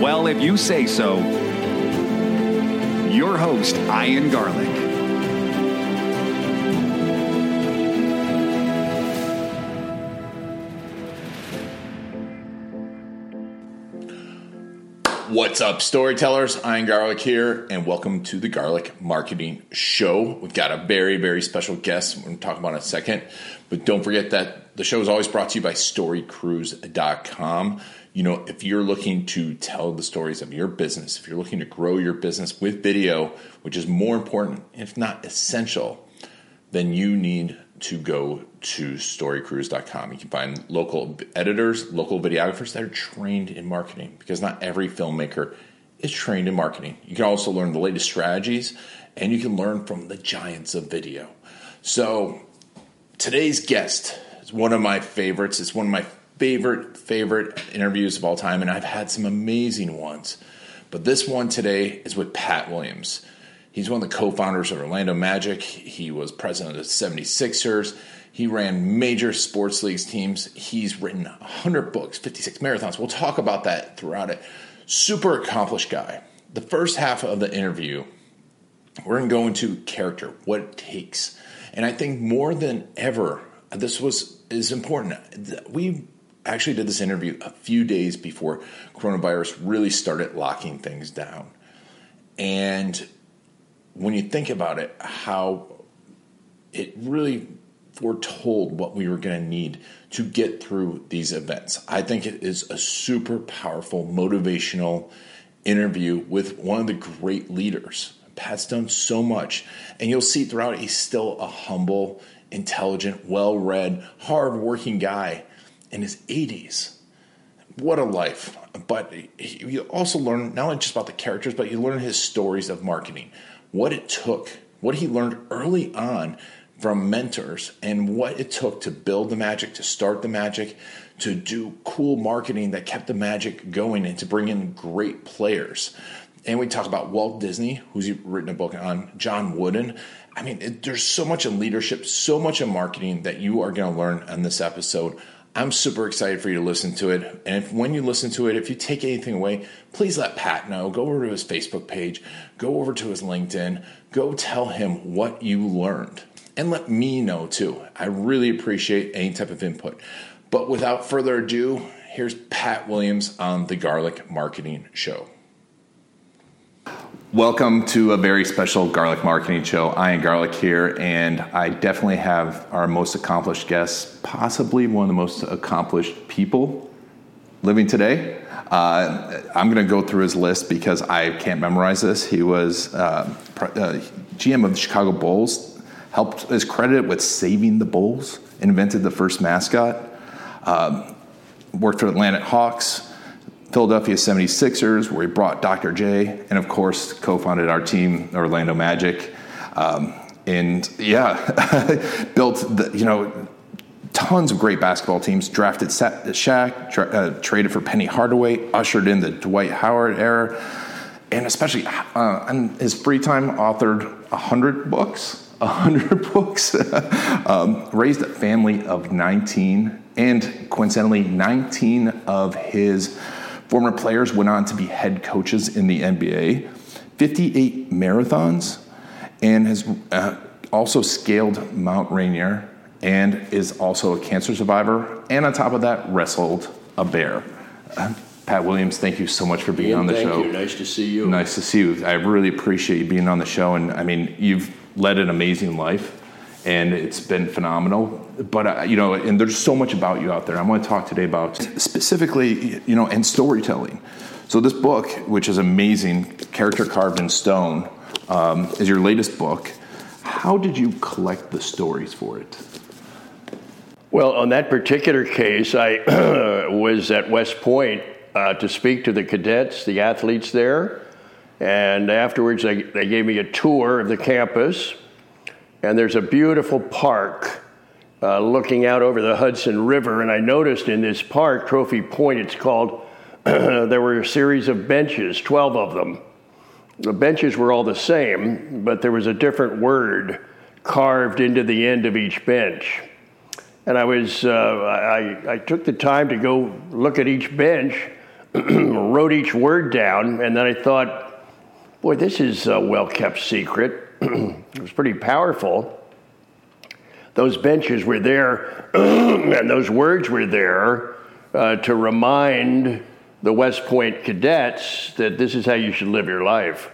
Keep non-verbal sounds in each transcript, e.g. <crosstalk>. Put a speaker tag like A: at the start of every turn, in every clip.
A: Well, if you say so, your host, Ian Garlic.
B: What's up, storytellers? Ian Garlic here, and welcome to the Garlic Marketing Show. We've got a very, very special guest we're going to talk about in a second. But don't forget that the show is always brought to you by StoryCruise.com. You know, if you're looking to tell the stories of your business, if you're looking to grow your business with video, which is more important, if not essential, then you need to go to storycruise.com. You can find local editors, local videographers that are trained in marketing because not every filmmaker is trained in marketing. You can also learn the latest strategies and you can learn from the giants of video. So, today's guest is one of my favorites. It's one of my favorite, favorite interviews of all time, and I've had some amazing ones. But this one today is with Pat Williams. He's one of the co founders of Orlando Magic. He was president of the 76ers. He ran major sports leagues teams. He's written 100 books, 56 marathons. We'll talk about that throughout it. Super accomplished guy. The first half of the interview, we're going to go into character, what it takes. And I think more than ever, this was is important. We actually did this interview a few days before coronavirus really started locking things down. And when you think about it, how it really foretold what we were going to need to get through these events. I think it is a super powerful, motivational interview with one of the great leaders. Pat's done so much, and you'll see throughout he's still a humble, intelligent, well read, hard working guy in his 80s. What a life. But you also learn not only just about the characters, but you learn his stories of marketing, what it took, what he learned early on from mentors, and what it took to build the magic, to start the magic, to do cool marketing that kept the magic going, and to bring in great players. And we talk about Walt Disney, who's written a book on, John Wooden. I mean, it, there's so much in leadership, so much in marketing that you are going to learn on this episode. I'm super excited for you to listen to it. And if, when you listen to it, if you take anything away, please let Pat know. Go over to his Facebook page, go over to his LinkedIn, go tell him what you learned. And let me know too. I really appreciate any type of input. But without further ado, here's Pat Williams on the Garlic Marketing Show. Welcome to a very special Garlic Marketing Show. Ian Garlic here, and I definitely have our most accomplished guest, possibly one of the most accomplished people living today. Uh, I'm going to go through his list because I can't memorize this. He was uh, uh, GM of the Chicago Bulls, helped is credited with saving the Bulls, invented the first mascot, um, worked for Atlanta Hawks, Philadelphia 76ers, where he brought Dr. J, and of course, co founded our team, Orlando Magic. Um, and yeah, <laughs> built the, you know, tons of great basketball teams, drafted Shaq, tra- uh, traded for Penny Hardaway, ushered in the Dwight Howard era, and especially uh, in his free time, authored 100 books. <laughs> 100 books, <laughs> um, raised a family of 19, and coincidentally, 19 of his Former players went on to be head coaches in the NBA, 58 marathons, and has uh, also scaled Mount Rainier and is also a cancer survivor. And on top of that, wrestled a bear. Uh, Pat Williams, thank you so much for being
C: Ian,
B: on the show. thank.
C: You. Nice to see you.
B: Nice to see you. I really appreciate you being on the show. And I mean, you've led an amazing life and it's been phenomenal. But uh, you know, and there's so much about you out there. I want to talk today about specifically, you know, and storytelling. So this book, which is amazing, character carved in stone, um, is your latest book. How did you collect the stories for it?
C: Well, on that particular case, I <clears throat> was at West Point uh, to speak to the cadets, the athletes there, And afterwards, they, they gave me a tour of the campus. And there's a beautiful park uh, looking out over the Hudson River. And I noticed in this park, Trophy Point, it's called, <clears throat> there were a series of benches, 12 of them. The benches were all the same, but there was a different word carved into the end of each bench. And I was, uh, I, I took the time to go look at each bench, <clears throat> wrote each word down, and then I thought, boy, this is a well kept secret. <clears throat> it was pretty powerful those benches were there <clears throat> and those words were there uh, to remind the West Point cadets that this is how you should live your life.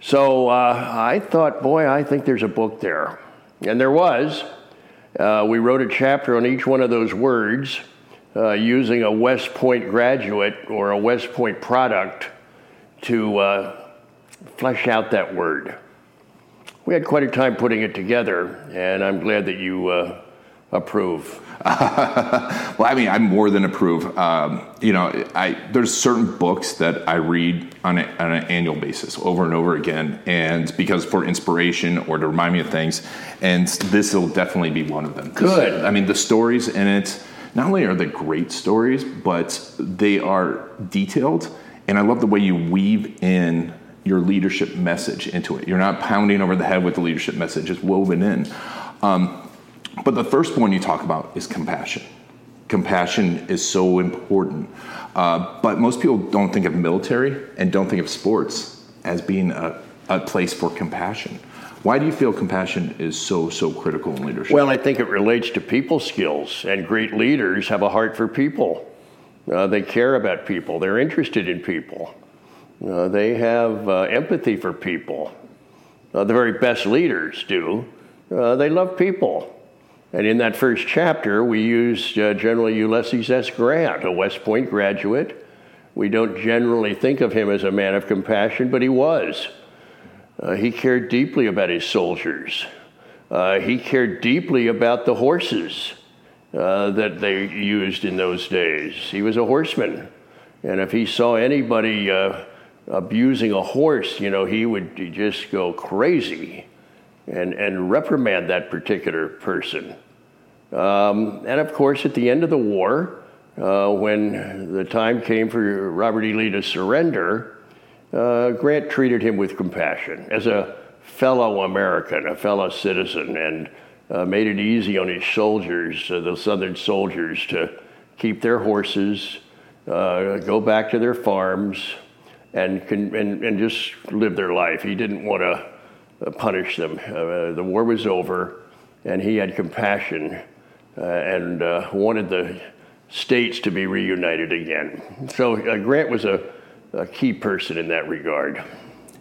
C: So uh, I thought, boy, I think there's a book there. And there was. Uh, we wrote a chapter on each one of those words uh, using a West Point graduate or a West Point product to uh, flesh out that word we had quite a time putting it together, and I'm glad that you uh, approve. <laughs>
B: well, I mean, I more than approve. Um, you know, I there's certain books that I read on, a, on an annual basis, over and over again, and because for inspiration or to remind me of things, and this will definitely be one of them.
C: Good.
B: I mean, the stories in it. Not only are they great stories, but they are detailed, and I love the way you weave in your leadership message into it. You're not pounding over the head with the leadership message, it's woven in. Um, but the first one you talk about is compassion. Compassion is so important. Uh, but most people don't think of military and don't think of sports as being a, a place for compassion. Why do you feel compassion is so, so critical in leadership?
C: Well, I think it relates to people skills, and great leaders have a heart for people. Uh, they care about people, they're interested in people. Uh, they have uh, empathy for people. Uh, the very best leaders do. Uh, they love people. And in that first chapter, we use uh, General Ulysses S. Grant, a West Point graduate. We don't generally think of him as a man of compassion, but he was. Uh, he cared deeply about his soldiers. he cared deeply about the horses that they used in those days. He was a horseman. And if he saw anybody abusing a horse, you know, he would just go crazy and, and reprimand that particular person. Um, and of course, at the end of the war, uh, when the time came for Robert E. Lee to surrender, uh, Grant treated him with compassion as a fellow American, a fellow citizen, and uh, made it easy on his soldiers, uh, the Southern soldiers, to keep their horses, uh, go back to their farms, and, can, and, and just live their life. He didn't want to uh, punish them. Uh, the war was over, and he had compassion uh, and uh, wanted the states to be reunited again. So uh, Grant was a, a key person in that regard.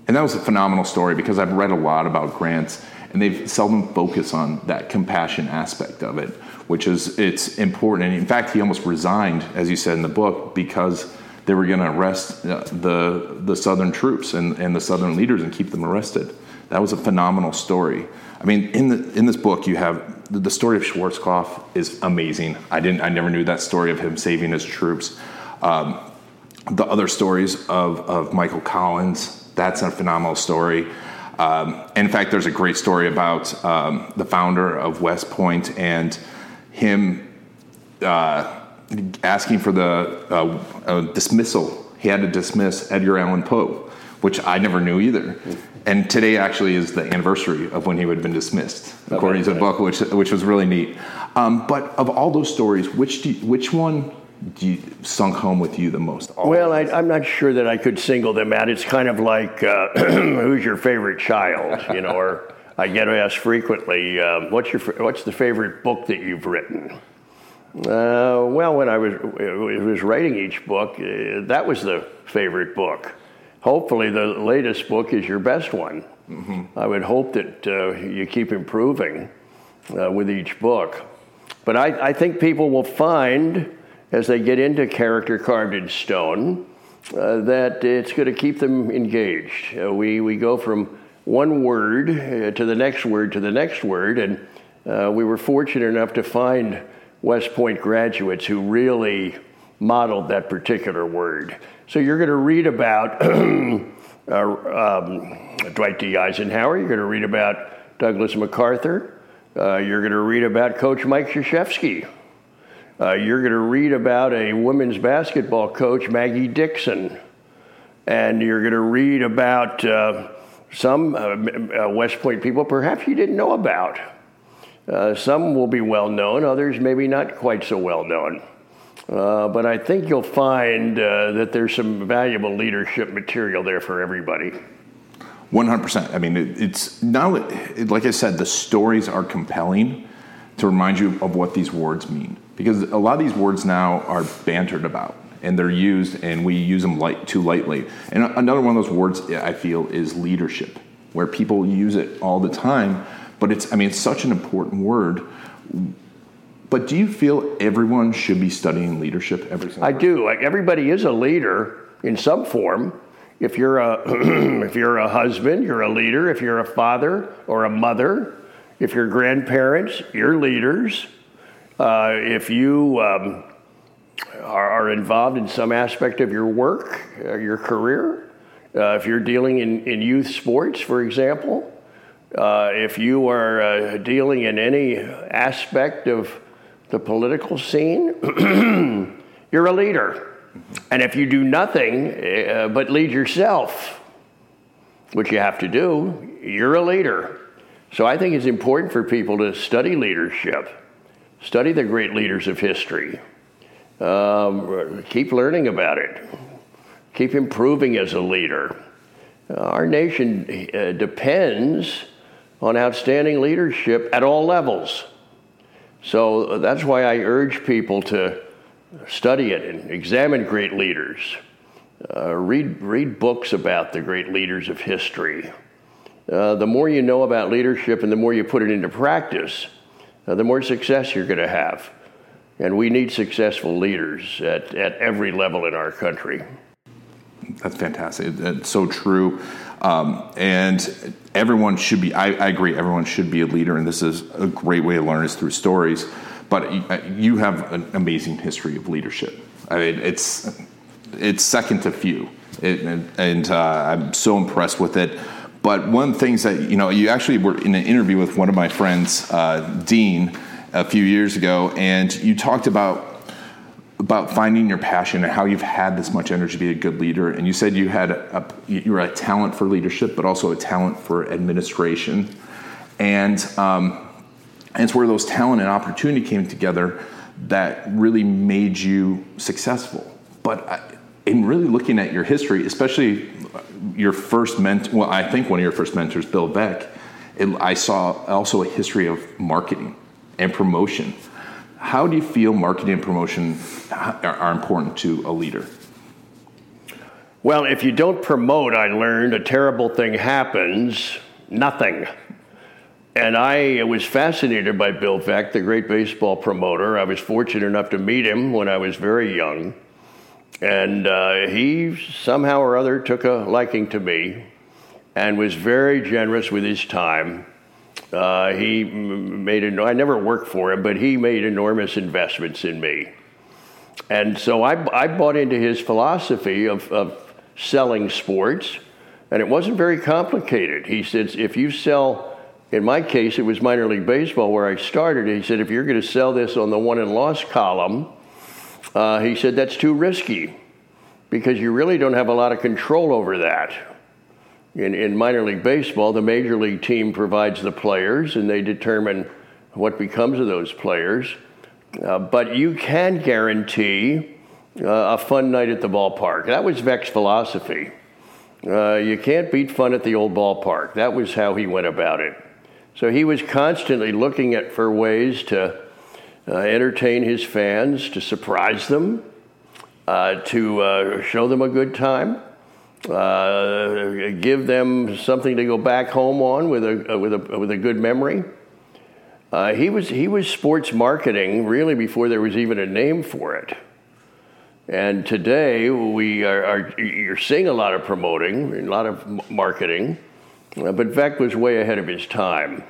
B: And that was a phenomenal story because I've read a lot about grants and they've seldom focus on that compassion aspect of it, which is it's important. And in fact, he almost resigned, as you said in the book, because they were going to arrest uh, the, the Southern troops and, and the Southern leaders and keep them arrested. That was a phenomenal story. I mean, in, the, in this book, you have the, story of Schwarzkopf is amazing. I, didn't, I never knew that story of him saving his troops. Um, the other stories of, of Michael Collins, that's a phenomenal story. Um, in fact, there's a great story about um, the founder of West Point and him. Uh, asking for the uh, uh, dismissal. He had to dismiss Edgar Allan Poe, which I never knew either. And today actually is the anniversary of when he would have been dismissed, according to the book, which which was really neat. Um, but of all those stories, which you, which one do you, sunk home with you the most?
C: well, I, am not sure that I could single them out. It's kind of like uh, <clears throat> who's your favorite child, you know, or I get asked frequently, uh, what's your what's the favorite book that you've written? Uh, well, when I was, was writing each book, uh, that was the favorite book. Hopefully, the latest book is your best one. Mm-hmm. I would hope that uh, you keep improving uh, with each book. But I, I, think people will find, as they get into character carved in stone, uh, that it's going to keep them engaged. Uh, we, we go from one word to the next word to the next word, and we were fortunate enough to find West Point graduates who really modeled that particular word. So you're going to read about <clears throat> uh, um, Dwight D. Eisenhower. You're going to read about Douglas MacArthur. Uh, you're going to read about Coach Mike Krzyzewski. Uh, you're going to read about a women's basketball coach, Maggie Dixon. And you're going to read about uh, some uh, West Point people perhaps you didn't know about. Uh, some will be well known, others maybe not quite so well known. Uh, but I think you'll find uh, that there's some valuable leadership material there for everybody.
B: 100%. I mean, it, it's now, like I said, the stories are compelling to remind you of what these words mean. Because a lot of these words now are bantered about and they're used and we use them light, too lightly. And another one of those words I feel is leadership, where people use it all the time. But it's, I mean, it's such an important word. But do you feel everyone should be studying leadership every single
C: I do. Like everybody is a leader in some form. If you're a <clears throat> if you're a husband, you're a leader. If you're a father or a mother, if you're grandparents, you're leaders. Uh, if you um, are, are, involved in some aspect of your work, uh, your career, uh, if you're dealing in, in youth sports, for example, uh, if you are uh, dealing in any aspect of the political scene, <clears throat> you're a leader. And if you do nothing uh, but lead yourself, which you have to do, you're a leader. So I think it's important for people to study leadership, study the great leaders of history, um, keep learning about it, keep improving as a leader. Our nation uh, depends on outstanding leadership at all levels. So that's why I urge people to study it and examine great leaders. Uh, read, read books about the great leaders of history. Uh, the more you know about leadership and the more you put it into practice, uh, the more success you're going to have. And we need successful leaders at, at every level in our country.
B: That's fantastic. That's so true. Um, and everyone should be, I, I, agree, everyone should be a leader, and this is a great way to learn is through stories. But you have an amazing history of leadership. I mean, it's, it's second to few. It, and, and uh, I'm so impressed with it. But one of the things that, you know, you actually were in an interview with one of my friends, uh, Dean, a few years ago, and you talked about about finding your passion and how you've had this much energy to be a good leader. And you said you had a, you were a talent for leadership, but also a talent for administration. And, um, and it's where those talent and opportunity came together that really made you successful. But in really looking at your history, especially your first mentor, well, I think one of your first mentors, Bill Veeck, it, I saw also a history of marketing and promotion how do you feel marketing and promotion are important to a leader?
C: Well, if you don't promote, I learned a terrible thing happens nothing. And I was fascinated by Bill Veeck, the great baseball promoter. I was fortunate enough to meet him when I was very young. And uh, he somehow or other took a liking to me and was very generous with his time uh, he made, an, I never worked for him, but he made enormous investments in me. And so I, I bought into his philosophy of, of selling sports, and it wasn't very complicated. He said, if you sell, in my case, it was minor league baseball where I started. He said, if you're going to sell this on the won and loss column, uh, he said, that's too risky because you really don't have a lot of control over that. In, in minor league baseball, the major league team provides the players and they determine what becomes of those players. Uh, but you can guarantee uh, a fun night at the ballpark. That was Veeck's philosophy. Uh, you can't beat fun at the old ballpark. That was how he went about it. So he was constantly looking at for ways to uh, entertain his fans, to surprise them, uh, to uh, show them a good time uh, give them something to go back home on with a, uh, with a, with a good memory. Uh, he, was, he was sports marketing really before there was even a name for it. And today we are, are you're seeing a lot of promoting, a lot of marketing, uh, but Veeck was way ahead of his time.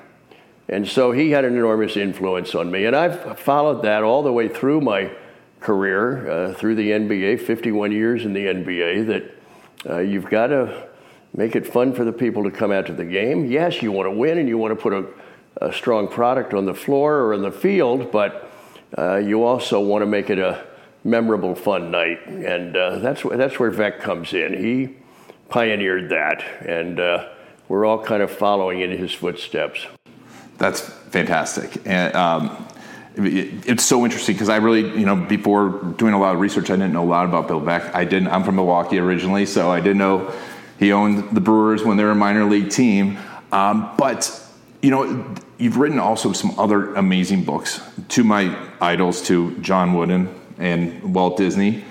C: And so he had an enormous influence on me. And I've followed that all the way through my career, uh, through the NBA, 51 years in the NBA, that uh, you've got to make it fun for the people to come out to the game. Yes, you want to win and you want to put a, a strong product on the floor or in the field, but uh, you also want to make it a memorable, fun night. And uh, that's, that's where Veeck comes in. He pioneered that, and uh, we're all kind of following in his footsteps.
B: That's fantastic. And, um, it's so interesting because I really, you know, before doing a lot of research, I didn't know a lot about Bill Veeck. I didn't. I'm from Milwaukee originally, so I didn't know he owned the Brewers when they were a minor league team. Um, but you know, you've written also some other amazing books. To my idols, to John Wooden and Walt Disney,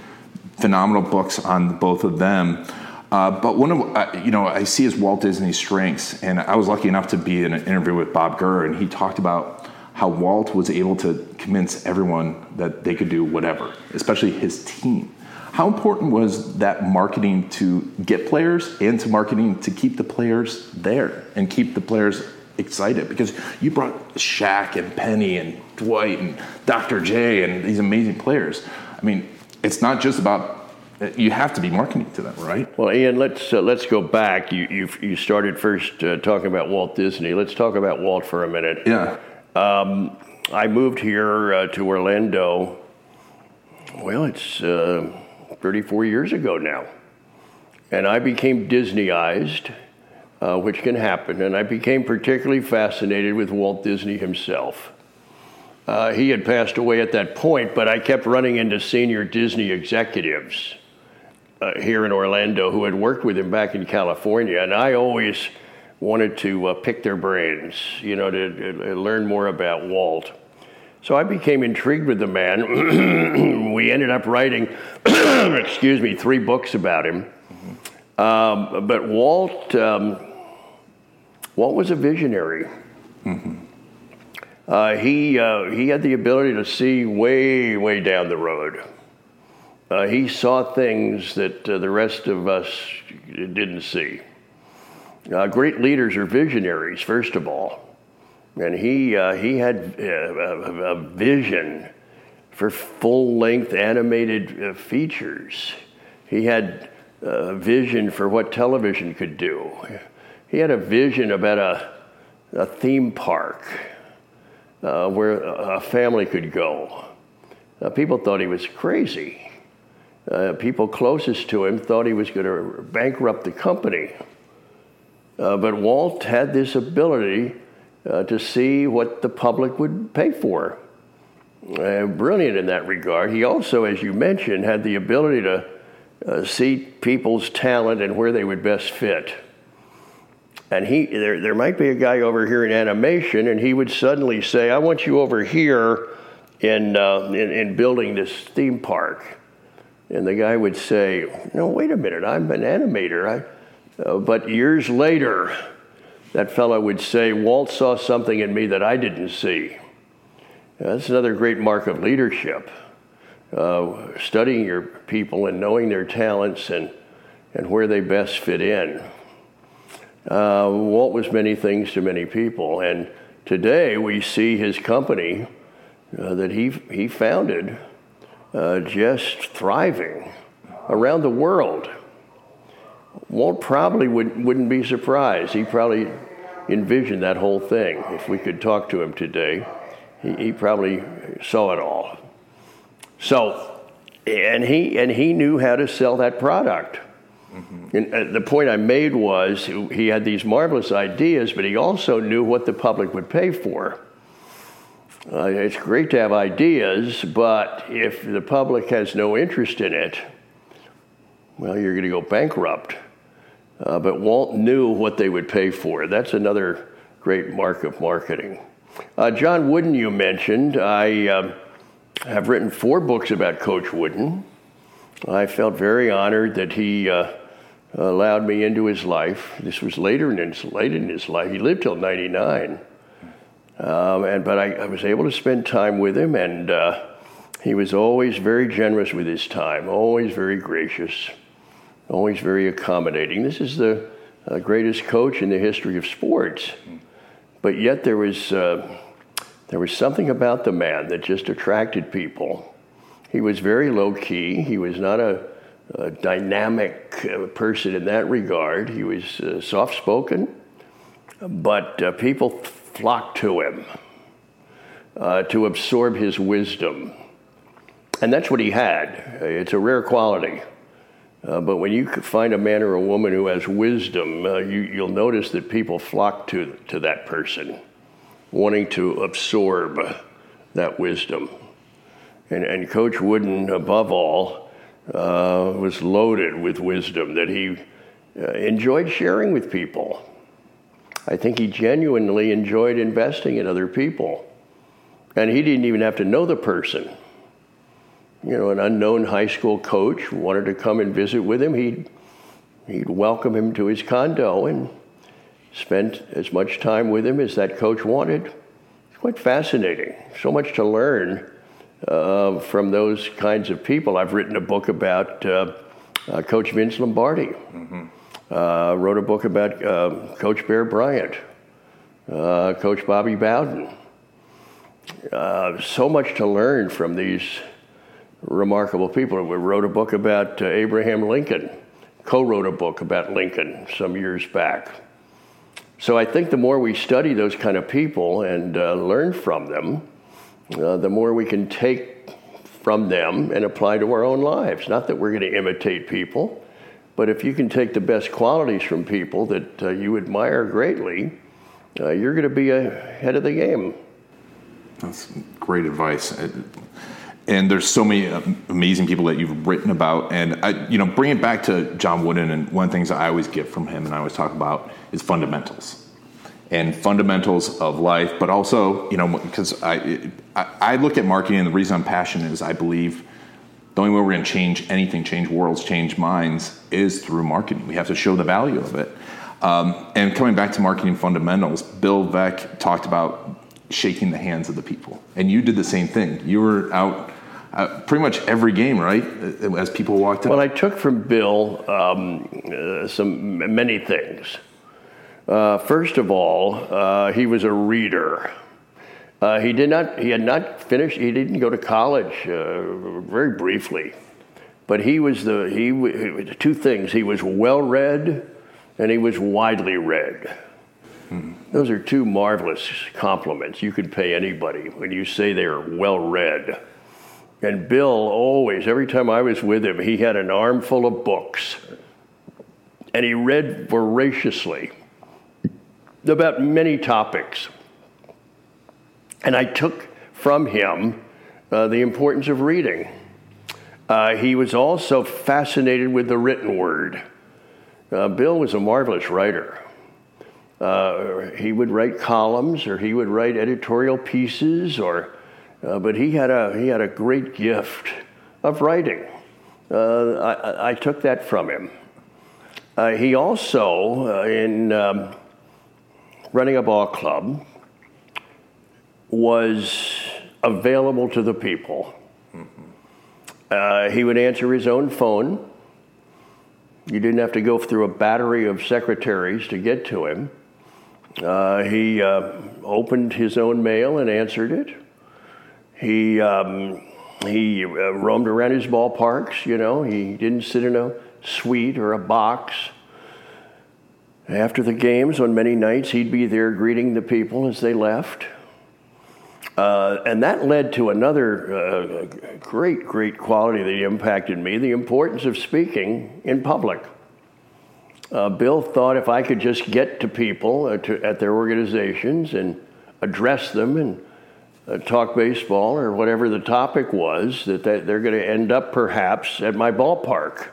B: phenomenal books on both of them. Uh, but one of uh, you know I see as Walt Disney's strengths, and I was lucky enough to be in an interview with Bob Gurr, and he talked about how Walt was able to convince everyone that they could do whatever, especially his team. How important was that marketing to get players and to marketing to keep the players there and keep the players excited? Because you brought Shaq and Penny and Dwight and Dr. J and these amazing players. I mean, it's not just about you have to be marketing to them, right?
C: Well, Ian, let's uh, let's go back. You you you started first uh, talking about Walt Disney. Let's talk about Walt for a minute.
B: Yeah.
C: Um, I moved here uh, to Orlando. Well, it's uh, 34 years ago now, and I became Disneyized, uh, which can happen. And I became particularly fascinated with Walt Disney himself. Uh, he had passed away at that point, but I kept running into senior Disney executives uh, here in Orlando who had worked with him back in California, and I always wanted to uh, pick their brains, you know, to, to, learn more about Walt. So I became intrigued with the man. <clears throat> we ended up writing, <clears throat> excuse me, three books about him. Mm-hmm. Um, but Walt, um, Walt was a visionary. Mm-hmm. Uh, he uh, he had the ability to see way way down the road. Uh, he saw things that uh, the rest of us didn't see. Uh, great leaders are visionaries, first of all. And he, uh, he had uh, a, a, vision for full length animated uh, features. He had a vision for what television could do. He had a vision about a, a theme park uh, where a family could go. Uh, people thought he was crazy. Uh, people closest to him thought he was going to bankrupt the company. Uh, but Walt had this ability uh, to see what the public would pay for. Uh, brilliant in that regard. He also, as you mentioned, had the ability to uh, see people's talent and where they would best fit. And he, there, there might be a guy over here in animation, and he would suddenly say, "I want you over here in, uh, in, in building this theme park." And the guy would say, "No, wait a minute. I'm an animator." I, uh, but years later, that fellow would say, Walt saw something in me that I didn't see. Uh, that's another great mark of leadership. Uh, studying your people and knowing their talents and, and where they best fit in. Uh, Walt was many things to many people, and today we see his company that he, he founded just thriving around the world. Walt probably would, wouldn't be surprised. He probably envisioned that whole thing. If we could talk to him today, he, he probably saw it all. So, and he, and he knew how to sell that product. Mm-hmm. And uh, the point I made was he had these marvelous ideas, but he also knew what the public would pay for. Uh, it's great to have ideas, but if the public has no interest in it, well, you're going to go bankrupt. Uh, but Walt knew what they would pay for. That's another great mark of marketing. Uh, John Wooden, you mentioned. I uh, have written four books about Coach Wooden. I felt very honored that he uh, allowed me into his life. This was later in his, late in his life. He lived till 99. Um, and, but I, I, was able to spend time with him, and uh, he was always very generous with his time, always very gracious always very accommodating. This is the uh, greatest coach in the history of sports. But yet there was, uh, there was something about the man that just attracted people. He was very low key. He was not a, a dynamic uh, person in that regard. He was uh, soft spoken, but uh, people flocked to him to absorb his wisdom. And that's what he had. It's a rare quality. Uh, but when you find a man or a woman who has wisdom, uh, you, will notice that people flock to, to that person, wanting to absorb that wisdom. And, and Coach Wooden, above all, uh, was loaded with wisdom that he uh, enjoyed sharing with people. I think he genuinely enjoyed investing in other people. And he didn't even have to know the person. You know, an unknown high school coach wanted to come and visit with him. He'd, he'd welcome him to his condo and spend as much time with him as that coach wanted. It's quite fascinating. So much to learn uh, from those kinds of people. I've written a book about uh, uh, Coach Vince Lombardi. Mm-hmm. Uh, wrote a book about uh, Coach Bear Bryant, uh, Coach Bobby Bowden. so much to learn from these remarkable people. We wrote a book about Abraham Lincoln, co wrote a book about Lincoln some years back. So I think the more we study those kind of people and learn from them, uh, the more we can take from them and apply to our own lives. Not that we're going to imitate people, but if you can take the best qualities from people that uh, you admire greatly, uh, you're going to be ahead of the game.
B: That's great advice. And there's so many amazing people that you've written about, and I, you know, bring it back to John Wooden. And one of the things I always get from him, and I always talk about, is fundamentals and fundamentals of life, but also, you know, because I, I, look at marketing and the reason I'm passionate is I believe the only way we're going to change anything, change worlds, change minds is through marketing. We have to show the value of it. Um, and coming back to marketing fundamentals, Bill Veeck talked about shaking the hands of the people. And you did the same thing. You were out uh, pretty much every game, right? As people walked
C: in. Well, I took from Bill um, uh, some many things. Uh, first of all, uh, he was a reader. Uh, he did not. He had not finished. He didn't go to college. Uh, very briefly, but he was the he. Two things. He was well read, and he was widely read. Hmm. Those are two marvelous compliments you could pay anybody when you say they are well read. And Bill always, every time I was with him, he had an armful of books, and he read voraciously about many topics. And I took from him uh, the importance of reading. Uh, he was also fascinated with the written word. Uh, Bill was a marvelous writer. Uh, he would write columns or he would write editorial pieces, or, uh, but he had, a, he had a great gift of writing. Uh, I, I, took that from him. he also, in um, running a ball club was available to the people. Mm-hmm. Uh, he would answer his own phone. You didn't have to go through a battery of secretaries to get to him. Uh, he uh, opened his own mail and answered it. He um, he uh, roamed around his ballparks. You know, he didn't sit in a suite or a box. After the games, on many nights, he'd be there greeting the people as they left. Uh, and that led to another uh, great, great quality that impacted me the importance of speaking in public. Uh, Bill thought if I could just get to people uh, to, at their organizations and address them and uh, talk baseball or whatever the topic was, that they're going to end up perhaps at my ballpark.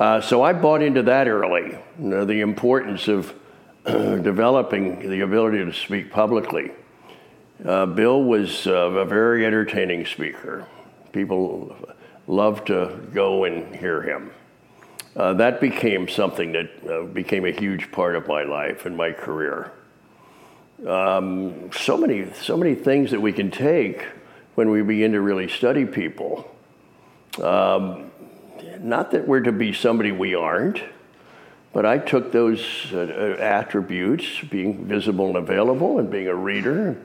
C: Uh, so I bought into that early, you know, the importance of <clears throat> developing the ability to speak publicly. Uh, Bill was uh, a very entertaining speaker. People loved to go and hear him. Uh, that became something that uh, became a huge part of my life and my career. Um, so many, so many things that we can take when we begin to really study people. Um, not that we're to be somebody we aren't, but I took those uh, uh, attributes, being visible and available, and being a reader,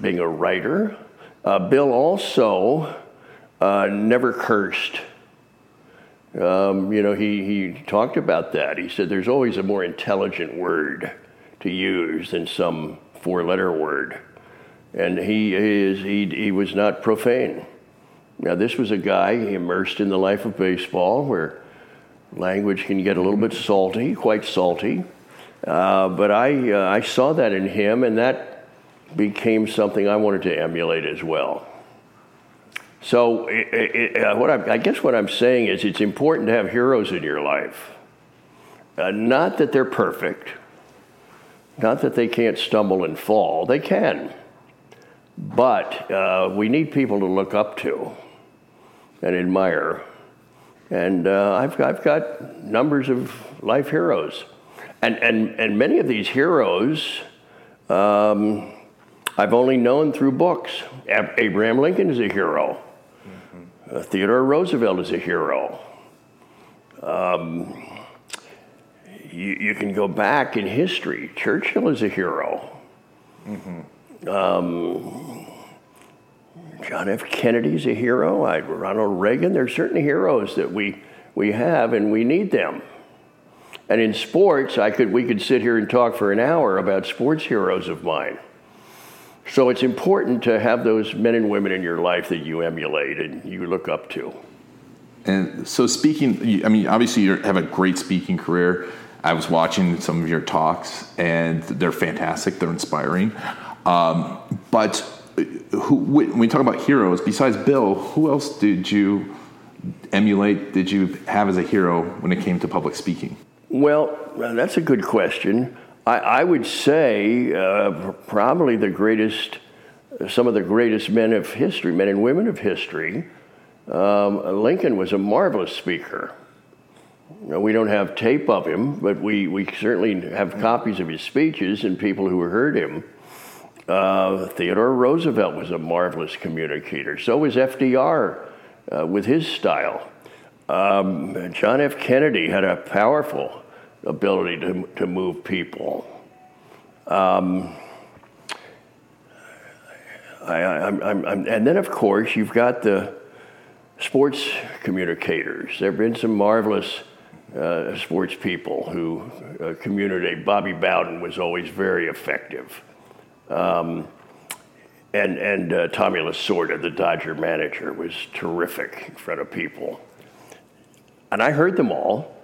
C: being a writer. Uh, Bill also uh, never cursed. Um, you know, he, he talked about that. He said there's always a more intelligent word to use than some four letter word. And he, is, he, he was not profane. Now, this was a guy immersed in the life of baseball where language can get a little bit salty, quite salty. Uh, but I, uh, I saw that in him, and that became something I wanted to emulate as well. So, it, it, uh, what I, I, guess what I'm saying is it's important to have heroes in your life. Uh, not that they're perfect, not that they can't stumble and fall, they can. But uh, we need people to look up to and admire. And uh, I've, I've got numbers of life heroes. And, and, and many of these heroes um, I've only known through books. Abraham Lincoln is a hero. Uh, Theodore Roosevelt is a hero. Um, you, you, can go back in history. Churchill is a hero. Mm-hmm. Um, John F. Kennedy is a hero. I, Ronald Reagan. There are certain heroes that we, we have, and we need them. And in sports, I could, we could sit here and talk for an hour about sports heroes of mine. So it's important to have those men and women in your life that you emulate and you look up to.
B: And so, speaking, I mean, obviously, you have a great speaking career. I was watching some of your talks, and they're fantastic. They're inspiring. Um, but who, when we talk about heroes, besides Bill, who else did you emulate? Did you have as a hero when it came to public speaking?
C: Well, that's a good question. I, I would say uh, probably the greatest, some of the greatest men of history, men and women of history. Um, Lincoln was a marvelous speaker. We don't have tape of him, but we, we certainly have copies of his speeches and people who heard him. Uh, Theodore Roosevelt was a marvelous communicator. So was FDR uh, with his style. Um, John F. Kennedy had a powerful ability to, to move people. Um, I, I'm, I'm, and then, of course, you've got the sports communicators. There have been some marvelous uh, sports people who uh, communicate. Bobby Bowden was always very effective. Um, and and uh, Tommy Lasorda, the Dodger manager, was terrific in front of people. And I heard them all.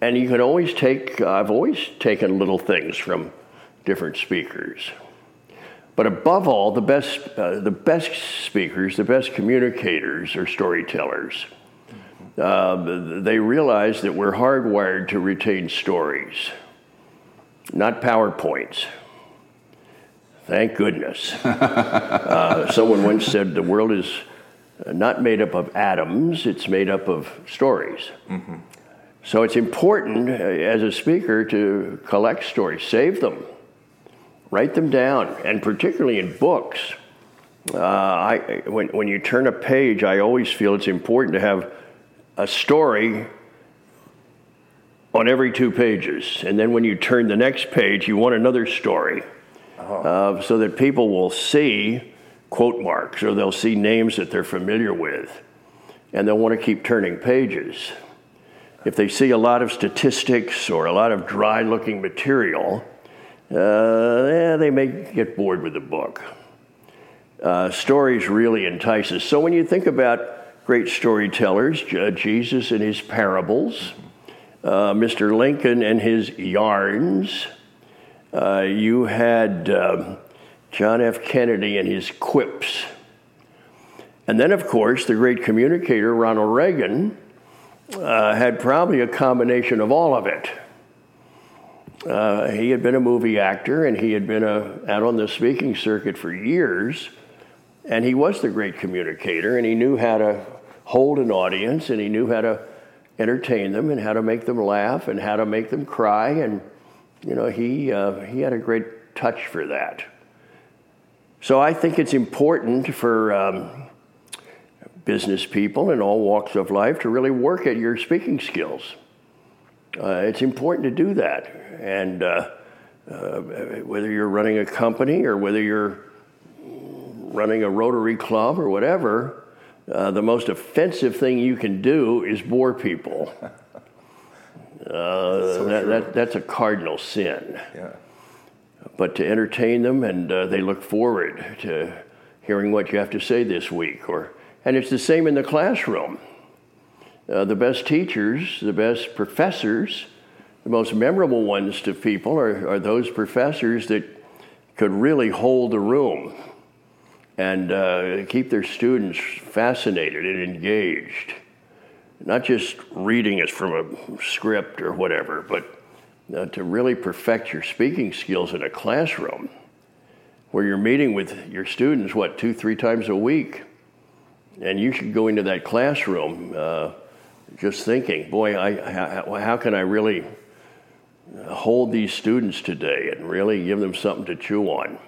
C: And you can always take, I've always taken little things from different speakers. But above all, the best, uh, the best speakers, the best communicators are storytellers. Uh, they realize that we're hardwired to retain stories, not PowerPoints. Thank goodness. <laughs> uh, someone once said the world is not made up of atoms, it's made up of stories. Mm-hmm. So it's important uh, as a speaker to collect stories, save them, write them down, and particularly in books. Uh, I, when, when you turn a page, I always feel it's important to have a story on every two pages. And then when you turn the next page, you want another story uh-huh. uh, so that people will see quote marks or they'll see names that they're familiar with. And they'll want to keep turning pages if they see a lot of statistics or a lot of dry looking material, uh, yeah, they may get bored with the book. Uh, stories really entice us. So when you think about great storytellers, Jesus and his parables, uh, Mr. Lincoln and his yarns, uh, you had um, John F. Kennedy and his quips. And then, of course, the great communicator, Ronald Reagan, uh, had probably a combination of all of it. Uh, he had been a movie actor and he had been a, out on the speaking circuit for years, and he was the great communicator, and he knew how to hold an audience, and he knew how to entertain them, and how to make them laugh, and how to make them cry, and you know he uh, he had a great touch for that. So I think it's important for um, business people in all walks of life to really work at your speaking skills. Uh, it's important to do that. And uh, uh, whether you're running a company or whether you're running a Rotary Club or whatever, uh, the most offensive thing you can do is bore people. <laughs> Uh, so that, that, that's a cardinal sin.
B: Yeah.
C: But to entertain them, and uh, they look forward to hearing what you have to say this week. Or, and it's the same in the classroom. Uh, the best teachers, the best professors, the most memorable ones to people are, are those professors that could really hold the room and uh, keep their students fascinated and engaged. Not just reading it from a script or whatever, but uh, to really perfect your speaking skills in a classroom where you're meeting with your students, what, two, three times a week. And you should go into that classroom uh, just thinking, boy, I, how, how can I really hold these students today and really give them something to chew on?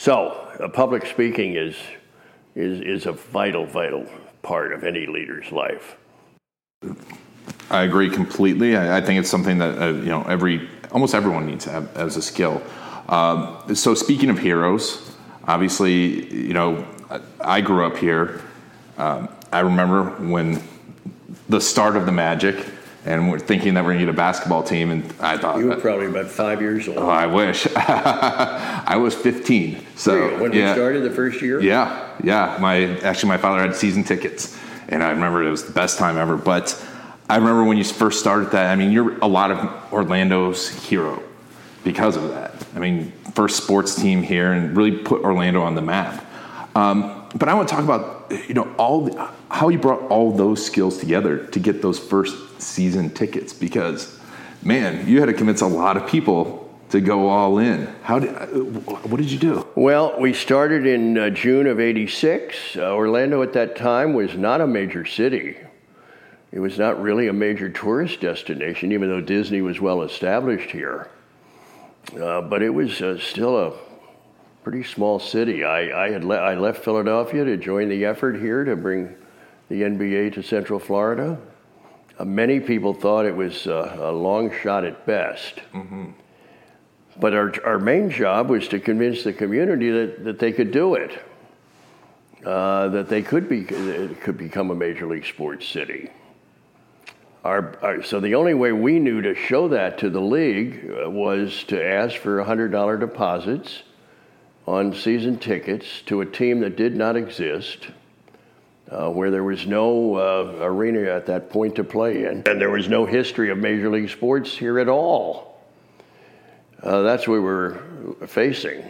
C: So, uh, public speaking is, is, is a vital, vital part of any leader's life.
B: I agree completely. I, I think it's something that uh, you know every almost everyone needs to have as a skill. Um, so speaking of heroes, obviously, you know, I grew up here. Um, I remember when the start of the Magic and we're thinking that we're going to get a basketball team. And I thought
C: you were probably about five years old.
B: Oh, I wish. <laughs> I was 15. So
C: when yeah. we started the first year.
B: Yeah, yeah. My actually my father had season tickets, and I remember it was the best time ever. But I remember when you first started that. I mean, you're a lot of Orlando's hero because of that. I mean, first sports team here and really put Orlando on the map. Um, but I want to talk about you know all the, how you brought all those skills together to get those first season tickets because man, you had to convince a lot of people to go all in. How did what did you do?
C: Well, we started in uh, June of 86. Uh, Orlando at that time was not a major city. It was not really a major tourist destination even though Disney was well established here. Uh, but it was uh, still a pretty small city. I, I had le- I left Philadelphia to join the effort here to bring the NBA to Central Florida. Uh, many people thought it was uh, a long shot at best. Mm-hmm. But our, our main job was to convince the community that, that they could do it, uh, that they could, be, could become a major league sports city. Our, our, so the only way we knew to show that to the league uh, was to ask for $100 deposits on season tickets to a team that did not exist, uh, where there was no uh, arena at that point to play in, and there was no history of Major League Sports here at all. Uh, that's what we were facing.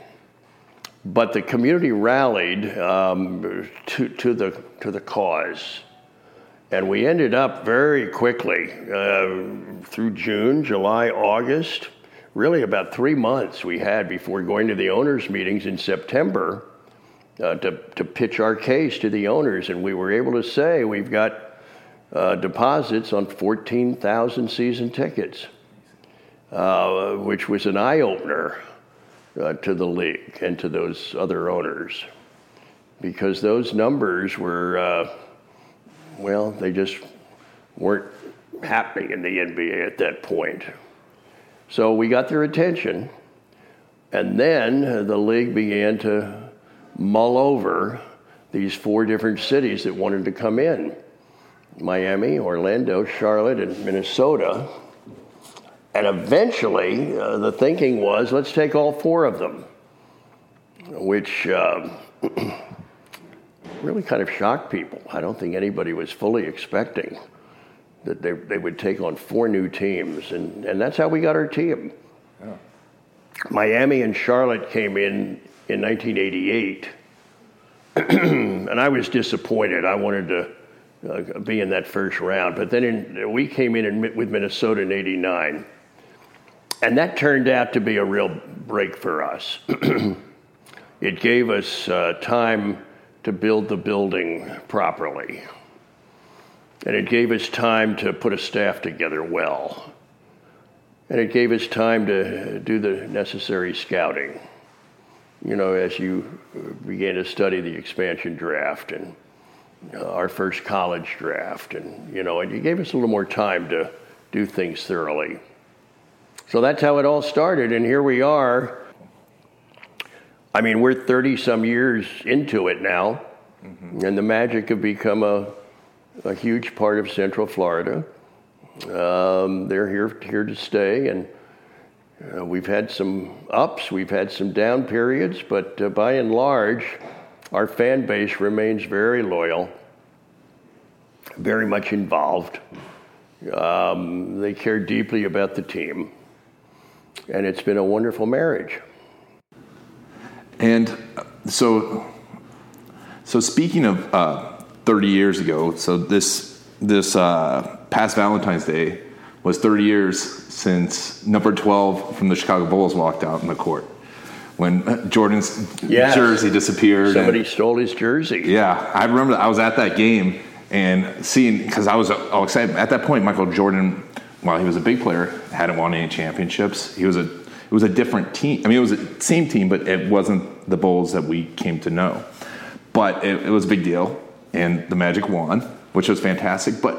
C: But the community rallied um, to, to, the, to the cause. And we ended up very quickly uh, through June, July, August really about three months we had before going to the owners' meetings in September uh, to, to pitch our case to the owners. And we were able to say we've got uh, deposits on 14,000 season tickets, uh, which was an eye opener uh, to the league and to those other owners. Because those numbers were, uh, well, they just weren't happening in the NBA at that point. So we got their attention, and then the league began to mull over these four different cities that wanted to come in Miami, Orlando, Charlotte, and Minnesota. And eventually, uh, the thinking was let's take all four of them, which uh, <clears throat> really kind of shocked people. I don't think anybody was fully expecting that they, they would take on four new teams, and, and that's how we got our team. Yeah. Miami and Charlotte came in in 1988, <clears throat> and I was disappointed. I wanted to uh, be in that first round, but then in, we came in, in with Minnesota in '89, and that turned out to be a real break for us. <clears throat> it gave us uh, time to build the building properly. And it gave us time to put a staff together well. And it gave us time to do the necessary scouting. You know, as you began to study the expansion draft and uh, our first college draft, and, you know, and you gave us a little more time to do things thoroughly. So that's how it all started, and here we are. I mean, we're 30 some years into it now And the Magic have become a, a huge part of Central Florida. Um, they're here, here to stay, and uh, we've had some ups, we've had some down periods, but uh, by and large, our fan base remains very loyal, very much involved. Um, they care deeply about the team, and it's been a wonderful marriage.
B: And uh, so, so speaking of uh, 30 years ago, so this this uh, past Valentine's Day was 30 years since number 12 from the Chicago Bulls walked out in the court when uh, Jordan's
C: Yes.
B: jersey disappeared.
C: Somebody
B: and-
C: stole his jersey.
B: yeah, I remember I was at that game and seeing because I was all excited at that point. Michael Jordan, while he was a big player, hadn't won any championships. He was a it was a different team. I mean, it was the same team, but it wasn't the Bulls that we came to know. But it, it was a big deal, and the Magic won, which was fantastic. But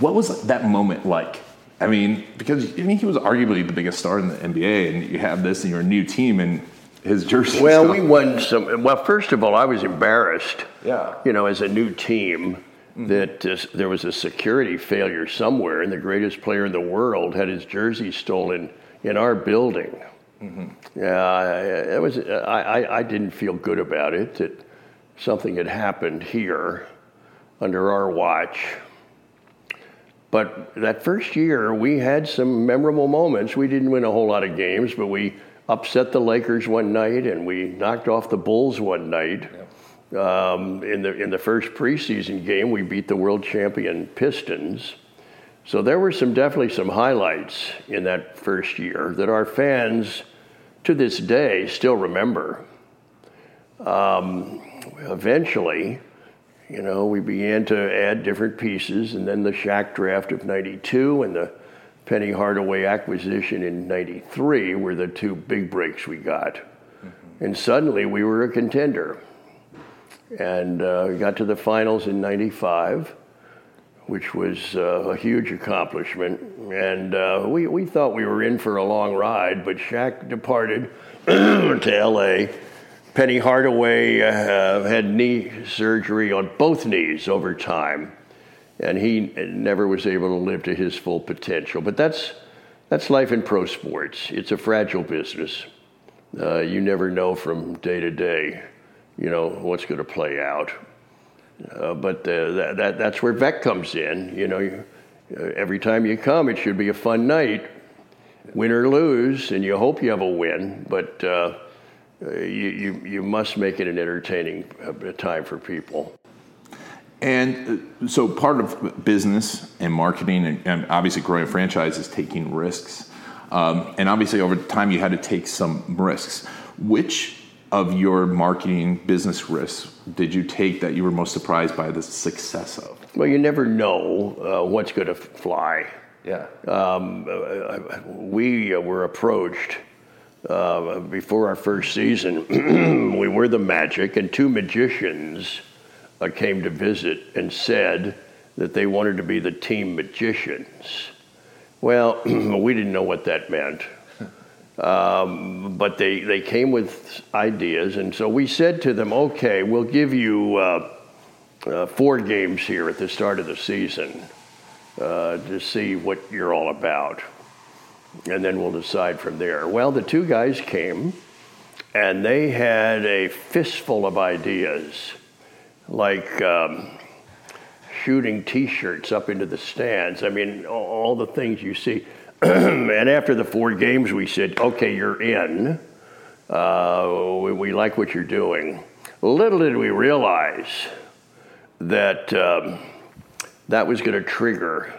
B: what was that moment like? I mean, because I mean, he was arguably the biggest star in the NBA, and you have this, and you're a new team, and his jersey.
C: Well,
B: still-
C: we won some. Well, first of all, I was embarrassed.
B: Yeah.
C: You know, as a new team, that uh, there was a security failure somewhere, and the greatest player in the world had his jersey stolen in our building. Yeah, it was. I, I, I didn't feel good about it. That something had happened here under our watch. But that first year, we had some memorable moments. We didn't win a whole lot of games, but we upset the Lakers one night and we knocked off the Bulls one night. Um, in the in the first preseason game, we beat the world champion Pistons. So there were some definitely some highlights in that first year that our fans, to this day, still remember. Um, eventually, you know, we began to add different pieces, and then the Shaq draft of 92 and the Penny Hardaway acquisition in 93 were the two big breaks we got. And suddenly we were a contender. And uh, we got to the finals in 95, which was uh, a huge accomplishment. And uh, we, we thought we were in for a long ride, but Shaq departed <clears throat> to LA. Penny Hardaway uh, had knee surgery on both knees over time, and he never was able to live to his full potential. But that's, that's life in pro sports. It's a fragile business. Uh, you never know from day to day, you know, what's going to play out. Uh, but uh, that, that, that's where Veeck comes in. You know, you, uh, every time you come, it should be a fun night, win or lose, and you hope you have a win. But uh, you, you, you must make it an entertaining uh, time for people.
B: And uh, so part of business and marketing and, and obviously growing a franchise is taking risks. Um, and obviously over time you had to take some risks. Which of your marketing business risks did you take that you were most surprised by the success of?
C: Well, you never know uh, what's going to fly.
B: Yeah.
C: Um, uh, we were approached uh, before our first season. <clears throat> we were the Magic, and two magicians uh, came to visit and said that they wanted to be the team magicians. Well, <clears throat> we didn't know what that meant. Um, but they, they came with ideas, and so we said to them, okay, we'll give you uh, uh, four games here at the start of the season uh, to see what you're all about. And then we'll decide from there. Well, the two guys came and they had a fistful of ideas, like um, shooting t shirts up into the stands. I mean, all, the things you see. <clears throat> and after the four games, we said, okay, you're in. Uh, we, we like what you're doing. Little did we realize that um, that was going to trigger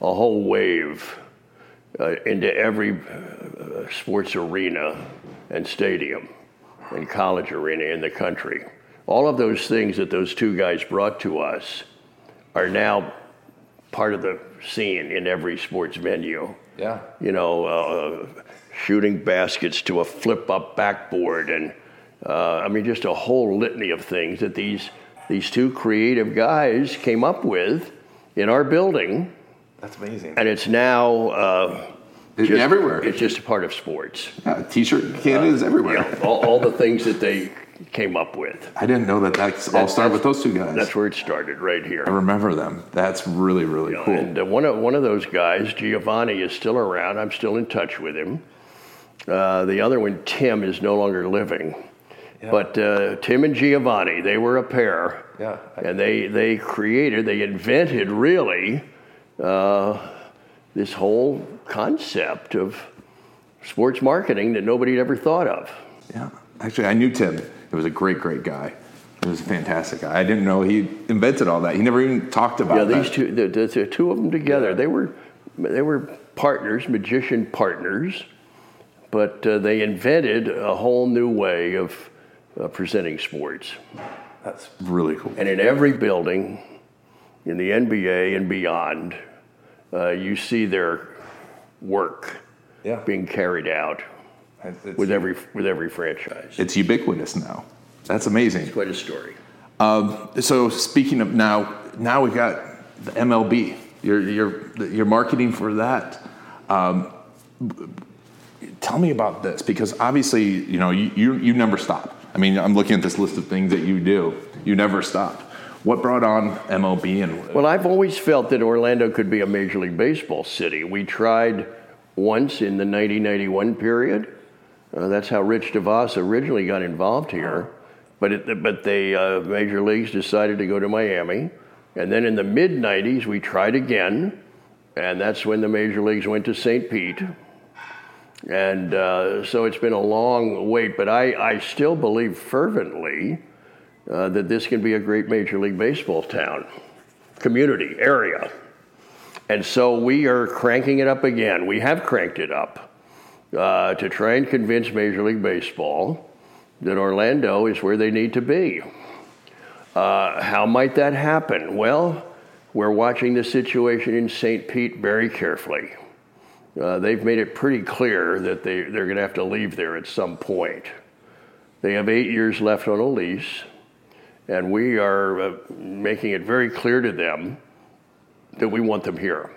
C: a whole wave uh, into every uh, sports arena and stadium and college arena in the country. All of those things that those two guys brought to us are now part of the scene in every sports venue.
B: Yeah.
C: You know, uh, shooting baskets to a flip up backboard, and uh, I mean, just a whole litany of things that these, these two creative guys came up with in our building
B: That's amazing.
C: and it's now uh,
B: It-
C: Just-
B: everywhere.
C: It's just a part of sports.
B: Yeah, T-shirt Canada is everywhere.
C: Yeah, all, all the things that they came up with.
B: I didn't know that that's all started with those two guys.
C: That's where it started, right here.
B: I remember them. That's really really cool.
C: And uh, one of one of those guys, Giovanni, is still around. I'm still in touch with him. Uh, the other one, Tim, is no longer living. But uh, Tim and Giovanni, they were a pair.
B: Yeah.
C: And they they created, they invented really uh, this whole concept of sports marketing that nobody had ever thought of.
B: Yeah, actually, I knew Tim. He was a great, great guy. He was a fantastic guy. I didn't know he invented all that. He never even talked about it.
C: Yeah,
B: that.
C: these two, the, the, the two of them together, they were they were partners, magician partners, but uh, they invented a whole new way of uh, presenting sports.
B: That's really cool.
C: And in every building, in the NBA and beyond, uh, you see their work
B: Yeah.
C: being carried out
B: It's,
C: with every with every franchise.
B: it's ubiquitous now. That's amazing.
C: It's quite a story.
B: Um, so speaking of now, now we got the MLB. You're you're you're marketing for that. Um, tell me about this because obviously you know you, you you never stop. I mean, I'm looking at this list of things that you do. You never stop. What brought on MLB and
C: Well, I've always felt that Orlando could be a Major League Baseball city. We tried once in the 1991 period. Uh, that's how Rich DeVos originally got involved here. But, it, but the uh, major leagues decided to go to Miami. And then in the mid 90s, we tried again. And that's when the major leagues went to St. Pete. And uh, so it's been a long wait, but I, I still believe fervently uh, that this can be a great Major League Baseball town, community, area. And so we are cranking it up again. We have cranked it up uh, to try and convince Major League Baseball that Orlando is where they need to be. Uh, how might that happen? Well, we're watching the situation in St. Pete very carefully. Uh, they've made it pretty clear that they, they're going to have to leave there at some point. They have eight years left on a lease, and we are uh, making it very clear to them that we want them here,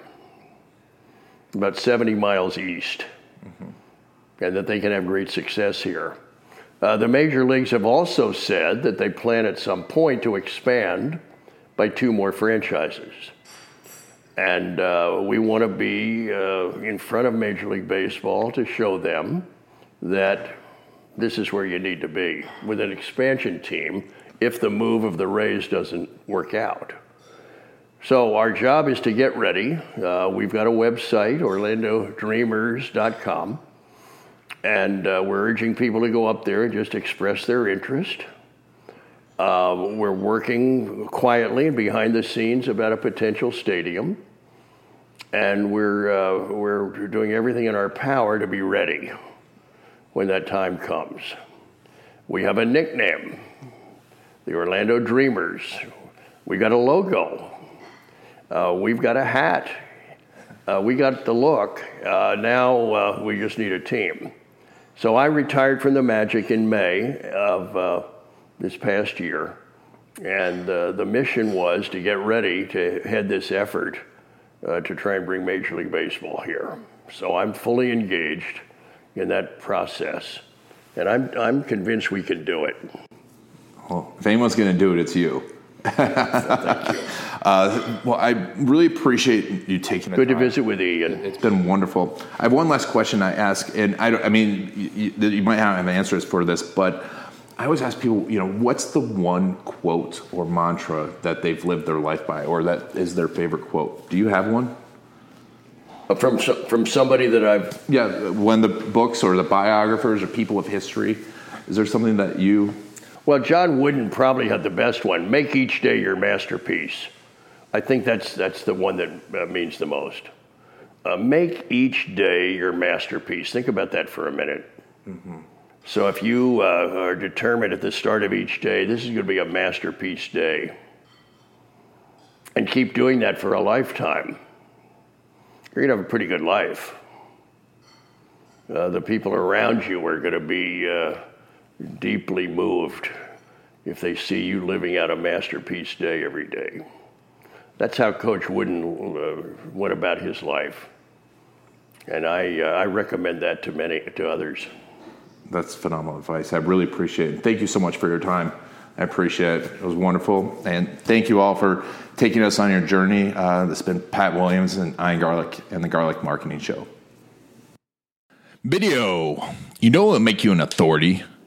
C: about 70 miles east, and that they can have great success here. Uh, the major leagues have also said that they plan at some point to expand by two more franchises. And uh, we want to be uh, in front of Major League Baseball to show them that this is where you need to be with an expansion team if the move of the Rays doesn't work out. So our job is to get ready. Uh, we've got a website, OrlandoDreamers.com, and uh, we're urging people to go up there and just express their interest. Uh, we're working quietly and behind the scenes about a potential stadium, and we're uh, we're doing everything in our power to be ready when that time comes. We have a nickname, the Orlando Dreamers. We got a logo. Uh, we've got a hat. Uh, we got the look. Uh, now uh, we just need a team. So I retired from the Magic in May of uh, this past year, and uh, the mission was to get ready to head this effort to try and bring Major League Baseball here. So I'm fully engaged in that process, and I'm I'm convinced we can do it.
B: Well, if anyone's going to do it, it's you. <laughs> Uh, well, I really appreciate you taking the
C: Good to
B: time.
C: visit with Ian.
B: It's been wonderful. I have one last question I ask, and I, don't, I mean, you, you, you might not have answers for this, but I always ask people, you know, what's the one quote or mantra that they've lived their life by, or that is their favorite quote? Do you have one?
C: Uh, From so- from somebody that I've
B: Yeah, when the books or the biographers or people of history, is there something that you?
C: Well, John Wooden probably had the best one. Make each day your masterpiece. I think that's that's the one that uh, means the most. Uh, make each day your masterpiece. Think about that for a minute. So if you uh, are determined at the start of each day, this is going to be a masterpiece day, and keep doing that for a lifetime, you're going to have a pretty good life. Uh, the people around you are going to be uh, deeply moved if they see you living out a masterpiece day every day. That's how Coach Wooden uh, went about his life. And I, uh, I recommend that to many, to others.
D: That's phenomenal advice. I really appreciate it. Thank you so much for your time. I appreciate it. It was wonderful. And thank you all for taking us on your journey. Uh, this has been Pat Williams and Ian Garlic and the Garlic Marketing Show.
B: Video. You know it will make you an authority.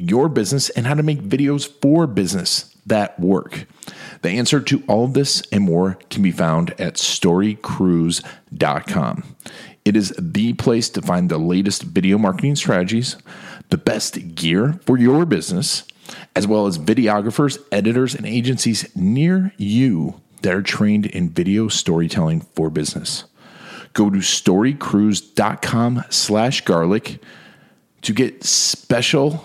B: your business and how to make videos for business that work? The answer to all of this and more can be found at storycrews.com. It is the place to find the latest video marketing strategies, the best gear for your business, as well as videographers, editors, and agencies near you that are trained in video storytelling for business. Go to storycrews.com slash garlic to get special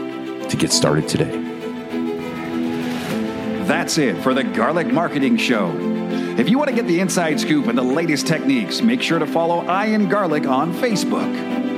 B: to get started today.
A: That's it for the Garlic Marketing Show. If you want to get the inside scoop and the latest techniques, make sure to follow I Ian Garlic on Facebook.